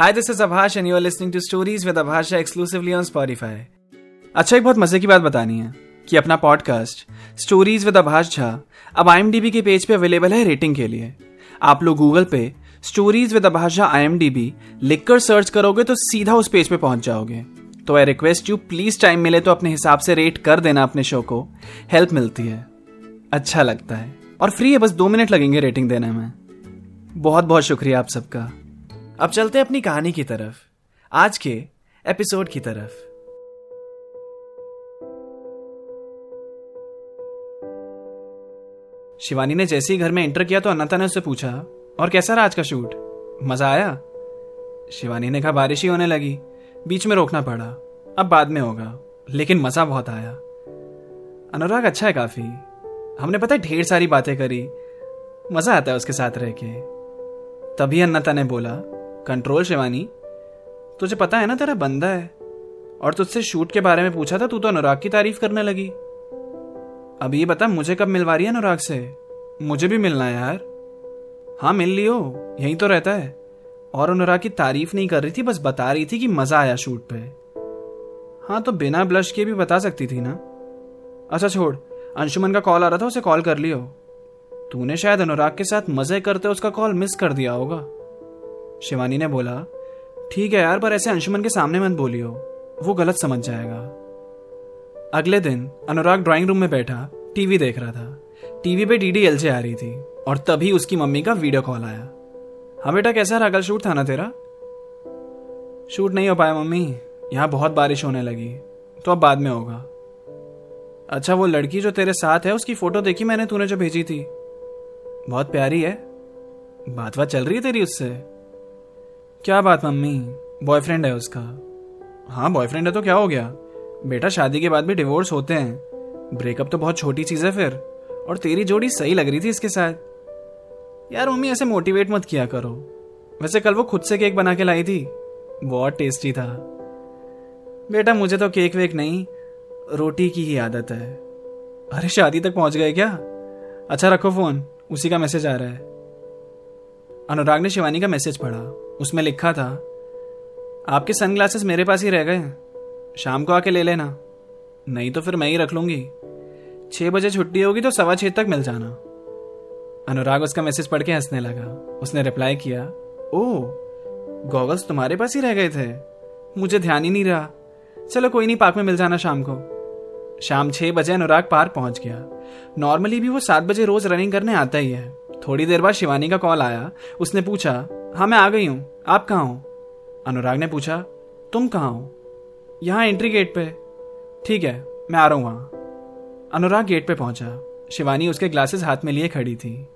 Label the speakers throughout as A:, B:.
A: Hi, this is Abhash and you are listening to Stories with Abhasha exclusively on Spotify. अच्छा एक बहुत मज़े की बात बतानी है कि अपना podcast stories with Abhash Jha अब आईएमडीबी के पेज पे अवेलेबल है रेटिंग के लिए। आप लोग गूगल पे stories with Abhash Jha I लिखकर सर्च करोगे तो सीधा उस पेज पे पहुँच जाओगे। तो I request you please time मिले तो अपने हिसाब से रेट कर देना अपने शो को। हेल्प मिलती है। अच्छा लगता है। और फ्री है बस दो मिनट लगेंगे रेटिंग देने में। बहुत बहुत शुक्रिया आप सबका। अब चलते अपनी कहानी की तरफ़। आज के एपिसोड की तरफ़। शिवानी ने जैसे ही घर में एंटर किया तो अन्नता ने उससे पूछा, और कैसा रहा आज का शूट? मज़ा आया? शिवानी ने कहा, बारिश ही होने लगी। बीच में रोकना पड़ा। अब बाद में होगा। लेकिन मज़ा बहुत आया। अनुराग अच्छा है काफ़ी। हमने पता है ढेर सारी बातें करी। मज़ा आता है उसके साथ रह के। तभी अन्नता ने बोला कंट्रोल शिवानी, तुझे पता है ना तेरा बंदा है? और तुझसे शूट के बारे में पूछा था, तू तो अनुराग की तारीफ़ करने लगी। अब ये बता, मुझे कब मिलवा रही है अनुराग से? मुझे भी मिलना है यार। हाँ मिल लियो, यही तो रहता है। और अनुराग की तारीफ़ नहीं कर रही थी, बस बता रही थी कि मज़ा आया शूट पे। हाँ तो बिना ब्लश के भी बता सकती थी ना? अच्छा छोड़, अंशुमन का कॉल आ रहा था, उसे कॉल कर लियो। तूने शायद अनुराग के साथ मज़े करते उसका कॉल मिस कर दिया होगा। शिवानी ने बोला, ठीक है यार, पर ऐसे अंशुमन के सामने मत बोलियो। वो गलत समझ जाएगा। अगले दिन, अनुराग ड्राइंग रूम में बैठा टीवी देख रहा था। टीवी पे डीडी एल आ रही थी, और तभी उसकी मम्मी का वीडियो कॉल आया। हाँ बेटा, कैसा रहा? कल शूट था ना तेरा? शूट नहीं हो पाया मम्मी। यहाँ बहुत बारिश होने लगी तो अब बाद में होगा। अच्छा वो लड़की जो तेरे साथ है, उसकी फ़ोटो देखी मैंने, तूने जो भेजी थी। बहुत प्यारी है। बात बात चल रही है तेरी उससे? क्या बात मम्मी? बॉयफ्रेंड है उसका। हाँ बॉयफ्रेंड है तो क्या हो गया? बेटा, शादी के बाद भी डिवोर्स होते हैं। ब्रेकअप तो बहुत छोटी चीज़ है फिर। और तेरी जोड़ी सही लग रही थी इसके साथ। यार, मम्मी, ऐसे मोटिवेट मत किया करो। वैसे कल वो खुद से केक बना के लाई थी। बहुत टेस्टी था। बेटा, मुझे तो केक वेक नहीं, रोटी की ही आदत है। अरे, शादी तक पहुँच गए क्या? अच्छा रखो फ़ोन उसी का मैसेज आ रहा है। अनुराग ने शिवानी का मैसेज पढ़ा। उसमें लिखा था, आपके सनग्लासेस मेरे पास ही रह गए शाम को आके ले लेना। नहीं तो फिर मैं ही रख लूँगी। छह बजे छुट्टी होगी तो सवा छह तक मिल जाना। अनुराग उसका मैसेज पढ़ के हंसने लगा। उसने रिप्लाई किया ओ गॉगल्स तुम्हारे पास ही रह गए थे। मुझे ध्यान ही नहीं रहा। चलो कोई नहीं पार्क में मिल जाना शाम को। शाम छह बजे अनुराग पार्क पहुँच गया। नॉर्मली भी वो सात बजे रोज रनिंग करने आता ही है। थोड़ी देर बाद शिवानी का कॉल आया। उसने पूछा हाँ मैं आ गई हूँ। आप कहा हो? अनुराग ने पूछा, तुम कहाँ हो? यहाँ एंट्री गेट पे। ठीक है, मैं आ रहा हूँ वहाँ। अनुराग गेट पे पहुँचा। शिवानी उसके ग्लासेस हाथ में लिए खड़ी थी।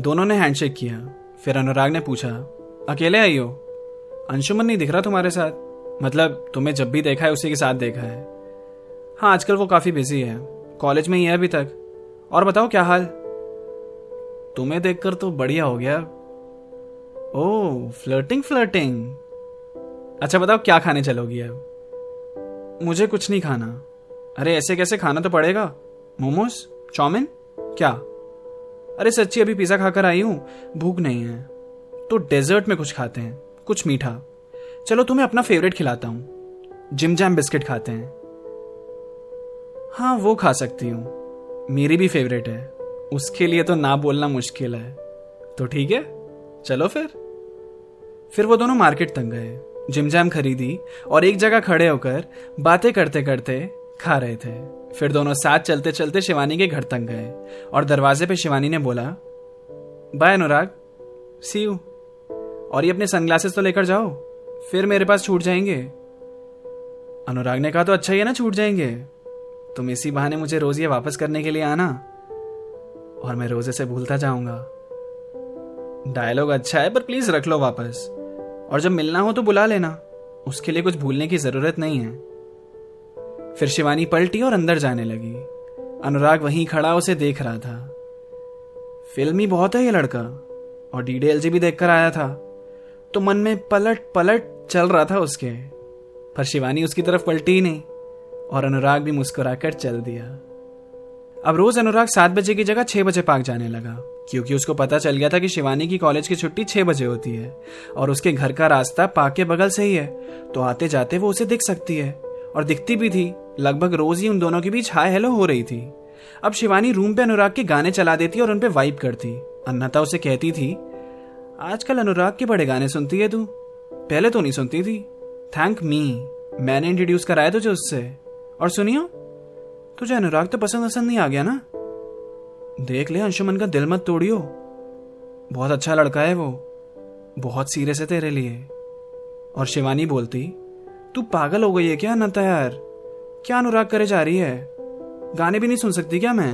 A: दोनों ने हैंडशेक किया। फिर अनुराग ने पूछा, अकेले आई हो? अंशुमन नहीं दिख रहा तुम्हारे साथ? मतलब तुम्हें जब भी देखा है, उसी के साथ देखा है? हाँ आजकल वो काफ़ी बिज़ी है। कॉलेज में ही है अभी तक। और बताओ, क्या हाल? तुम्हें देखकर तो बढ़िया हो गया। ओ फ्लर्टिंग फ्लर्टिंग अच्छा बताओ, क्या खाने चलोगी अब? मुझे कुछ नहीं खाना। अरे, ऐसे कैसे खाना तो पड़ेगा? मोमोज? Chow mein? क्या? अरे, सच्ची, अभी पिज्जा खाकर आई हूँ। भूख नहीं है। तो डेजर्ट में कुछ खाते हैं। कुछ मीठा। चलो, तुम्हें अपना फेवरेट खिलाता हूँ। जिम जैम बिस्किट खाते हैं। हाँ वो खा सकती हूँ। मेरी भी फेवरेट है। उसके लिए तो ना बोलना मुश्किल है। तो ठीक है, चलो फिर। फिर वो दोनों मार्केट तक गए जिम जैम खरीदी और एक जगह खड़े होकर बातें करते करते खा रहे थे। फिर दोनों साथ चलते चलते शिवानी के घर तक गए और दरवाजे पे शिवानी ने बोला, बाय अनुराग सी यू और ये अपने सनग्लासेस तो लेकर जाओ, फिर मेरे पास छूट जाएँगे। अनुराग ने कहा तो अच्छा ही है ना छूट जाएँगे। तुम इसी बहाने मुझे रोज ये वापस करने के लिए आना। और मैं रोज़े से भूलता जाऊँगा। डायलॉग अच्छा है, पर प्लीज़ रख लो वापस। और जब मिलना हो तो बुला लेना। उसके लिए कुछ भूलने की ज़रूरत नहीं है। फिर शिवानी पलटी और अंदर जाने लगी। अनुराग वहीं खड़ा उसे देख रहा था। फिल्मी बहुत है ये लड़का, और डीडीएलजी भी देखकर आया था। तो मन में पलट पलट चल रहा था उसके। पर शिवानी उसकी तरफ़ पलटी ही नहीं, और अनुराग भी मुस्कुराकर चल दिया। अब रोज अनुराग सात बजे की जगह छह बजे पार्क जाने लगा, क्योंकि उसको पता चल गया था कि शिवानी की कॉलेज की छुट्टी छह बजे होती है और उसके घर का रास्ता पार्क के बगल से ही है तो आते जाते वो उसे दिख सकती है। और दिखती भी थी, लगभग रोज ही उन दोनों के बीच हाय हेलो हो रही थी। अब शिवानी रूम पे अनुराग के गाने चला देती और उनपे वाइप करती। अन्नता उसे कहती थी, आजकल अनुराग के बड़े गाने सुनती है तू? पहले तो नहीं सुनती थी। थैंक मी, मैंने इंट्रोड्यूस कराया तुझे उससे। और सुनियो? तुझे अनुराग तो पसंद पसंद नहीं आ गया ना? देख ले, अंशुमन का दिल मत तोड़ियो। बहुत अच्छा लड़का है वो। बहुत सीरियस है तेरे लिए। और शिवानी बोलती, तू पागल हो गई है क्या नता यार? क्या अनुराग करे जा रही है? गाने भी नहीं सुन सकती क्या मैं?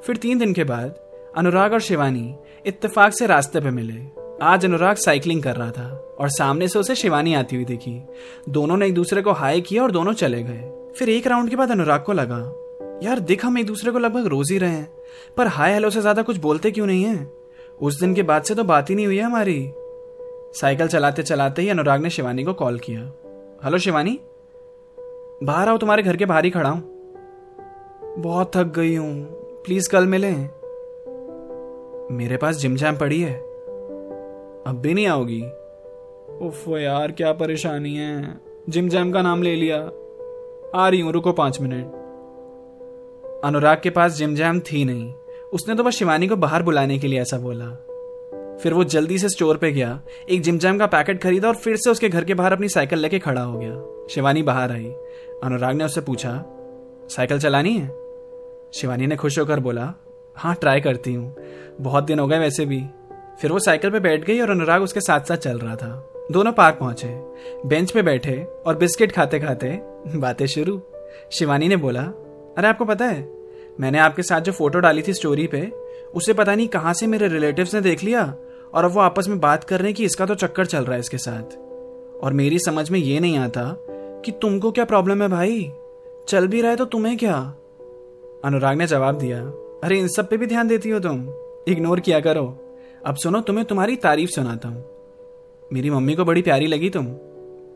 A: फिर तीन दिन के बाद, अनुराग और शिवानी इत्तेफाक से रास्ते पे मिले। आज अनुराग साइकिलिंग कर रहा था, और सामने से उसे शिवानी आती हुई दिखी। दोनों ने एक दूसरे को हाई किया और दोनों चले गए। फिर एक राउंड के बाद अनुराग को लगा, यार दिख, हम एक दूसरे को लगभग रोज ही रहे हैं, पर हाय हेलो से ज़्यादा कुछ बोलते क्यों नहीं है? उस दिन के बाद से तो बात ही नहीं हुई है हमारी। साइकिल चलाते चलाते ही अनुराग ने शिवानी को कॉल किया, हेलो शिवानी, बाहर आओ, तुम्हारे घर के बाहर ही खड़ा हूँ। बहुत थक गई हूँ प्लीज़ कल मिले। मेरे पास जिम जैम पड़ी है, अब भी नहीं आओगी? उफ यार, क्या परेशानी है। जिम जैम का नाम ले लिया आ रही हूँ, रुको पाँच मिनट। अनुराग के पास जिम जैम थी नहीं। उसने तो बस शिवानी को बाहर बुलाने के लिए ऐसा बोला। फिर वो जल्दी से स्टोर पे गया, एक जिम जैम का पैकेट खरीदा और फिर से उसके घर के बाहर अपनी साइकिल लेके खड़ा हो गया। शिवानी बाहर आई। अनुराग ने उससे पूछा, साइकिल चलानी है? शिवानी ने खुश होकर बोला हाँ ट्राई करती हूँ। बहुत दिन हो गए वैसे भी। फिर वो साइकिल पे बैठ गई और अनुराग उसके साथ साथ चल रहा था। दोनों पार्क पहुँचे। बेंच पे बैठे और बिस्किट खाते खाते बातें शुरू। शिवानी ने बोला, अरे, आपको पता है, मैंने आपके साथ जो फ़ोटो डाली थी स्टोरी पे, उसे पता नहीं कहाँ से मेरे रिलेटिव्स ने देख लिया और अब वो आपस में बात कर रहे हैं कि इसका तो चक्कर चल रहा है इसके साथ। और मेरी समझ में ये नहीं आता कि तुमको क्या प्रॉब्लम है भाई? चल भी रहा है तो तुम्हें क्या? अनुराग ने जवाब दिया, अरे, इन सब पे भी ध्यान देती हो तुम। इग्नोर किया करो। अब सुनो, तुम्हें तुम्हारी तारीफ़ सुनाता हूँ। मेरी मम्मी को बड़ी प्यारी लगी तुम।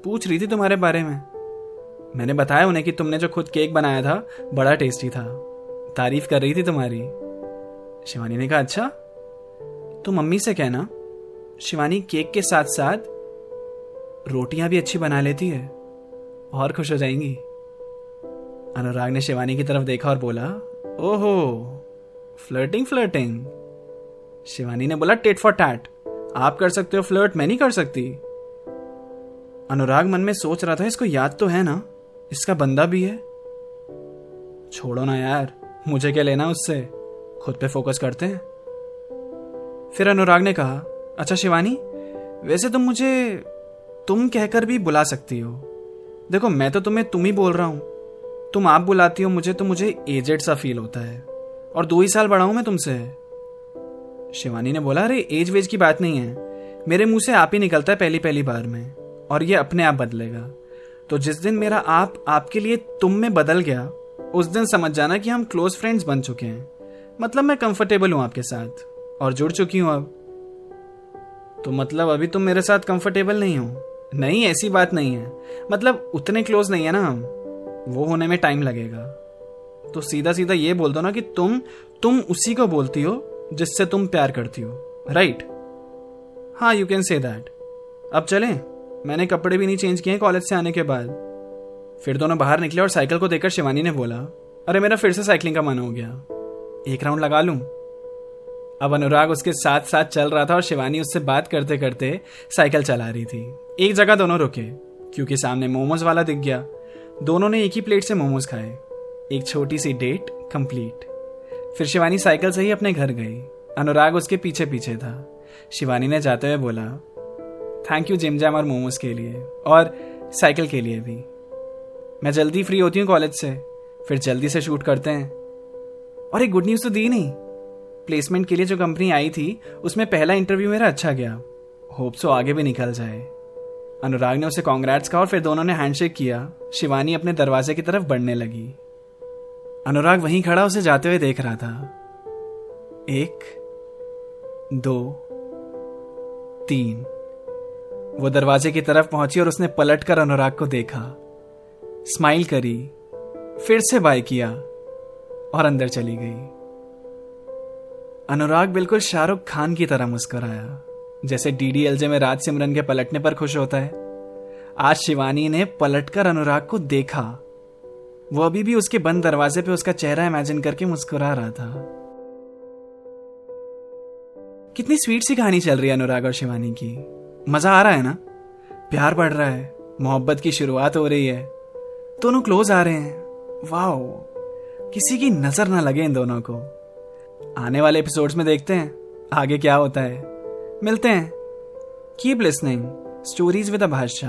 A: पूछ रही थी तुम्हारे बारे में। मैंने बताया उन्हें कि तुमने जो खुद केक बनाया था, बड़ा टेस्टी था। तारीफ़ कर रही थी तुम्हारी। शिवानी ने कहा अच्छा तो मम्मी से कहना, शिवानी केक के साथ साथ रोटियाँ भी अच्छी बना लेती है, और खुश हो जाएँगी। अनुराग ने शिवानी की तरफ़ देखा और बोला, ओहो फ्लर्टिंग फ्लर्टिंग शिवानी ने बोला टेट फॉर टैट आप कर सकते हो फ्लर्ट मैं नहीं कर सकती। अनुराग मन में सोच रहा था, इसको याद तो है ना? इसका बंदा भी है। छोड़ो ना यार, मुझे क्या लेना उससे? खुद पे फोकस करते हैं। फिर अनुराग ने कहा अच्छा शिवानी, वैसे तुम मुझे तुम कहकर भी बुला सकती हो। देखो, मैं तो तुम्हें तुम ही बोल रहा हूँ। तुम आप बुलाती हो मुझे तो मुझे एजेड सा फील होता है। और दो ही साल बड़ा हूँ मैं तुमसे। शिवानी ने बोला, अरे, एज वेज की बात नहीं है। मेरे मुँह से आप ही निकलता है पहली पहली बार में, और ये अपने आप बदलेगा। तो जिस दिन मेरा आप, आपके लिए तुम में बदल गया, उस दिन समझ जाना कि हम क्लोज फ्रेंड्स बन चुके हैं। मतलब मैं कंफर्टेबल हूँ आपके साथ, और जुड़ चुकी हूँ अब। तो मतलब अभी तुम मेरे साथ कंफर्टेबल नहीं हो? नहीं, ऐसी बात नहीं है। मतलब उतने क्लोज नहीं है ना हम। वो होने में टाइम लगेगा। तो सीधा सीधा ये बोल दो ना कि तुम तुम उसी को बोलती हो जिससे तुम प्यार करती हो। राइट हाँ यू कैन से दैट अब चलें। मैंने कपड़े भी नहीं चेंज किए कॉलेज से आने के बाद। फिर दोनों बाहर निकले और साइकिल को देखकर शिवानी ने बोला, अरे, मेरा फिर से साइकिलिंग का मन हो गया। एक राउंड लगा लूँ? अब अनुराग उसके साथ साथ चल रहा था और शिवानी उससे बात करते करते साइकिल चला रही थी। एक जगह दोनों रुके, क्योंकि सामने मोमोज वाला दिख गया। दोनों ने एक ही प्लेट से मोमोज खाए। एक छोटी सी डेट कंप्लीट फिर शिवानी साइकिल से ही अपने घर गई। अनुराग उसके पीछे पीछे था। शिवानी ने जाते हुए बोला थैंक यू जिम जैम और मोमोज के लिए, और साइकिल के लिए भी। मैं जल्दी फ्री होती हूँ कॉलेज से। फिर जल्दी से शूट करते हैं। और एक गुड न्यूज़ तो दी नहीं। प्लेसमेंट के लिए जो कंपनी आई थी, उसमें पहला इंटरव्यू मेरा अच्छा गया। होप सो आगे भी निकल जाए। अनुराग ने उसे कांग्रेट्स कहा और फिर दोनों ने हैंडशेक किया। शिवानी अपने दरवाजे की तरफ़ बढ़ने लगी। अनुराग वहीं खड़ा उसे जाते हुए देख रहा था। एक, दो, तीन। वो दरवाजे की तरफ़ पहुँची और उसने पलटकर अनुराग को देखा। स्माइल करी, फिर से बाय किया और अंदर चली गई। अनुराग बिल्कुल शाहरुख खान की तरह मुस्कुराया, जैसे डीडीएलजे में राज सिमरन के पलटने पर खुश होता है। आज शिवानी ने पलटकर अनुराग को देखा। वो अभी भी उसके बंद दरवाजे पे उसका चेहरा इमेजिन करके मुस्कुरा रहा था। कितनी स्वीट सी कहानी चल रही है अनुराग और शिवानी की। मज़ा आ रहा है ना? प्यार बढ़ रहा है, मोहब्बत की शुरुआत हो रही है। दोनों क्लोज आ रहे हैं। वाओ किसी की नज़र ना लगे इन दोनों को। आने वाले एपिसोड्स में देखते हैं, आगे क्या होता है। मिलते हैं। Keep listening stories with Abhash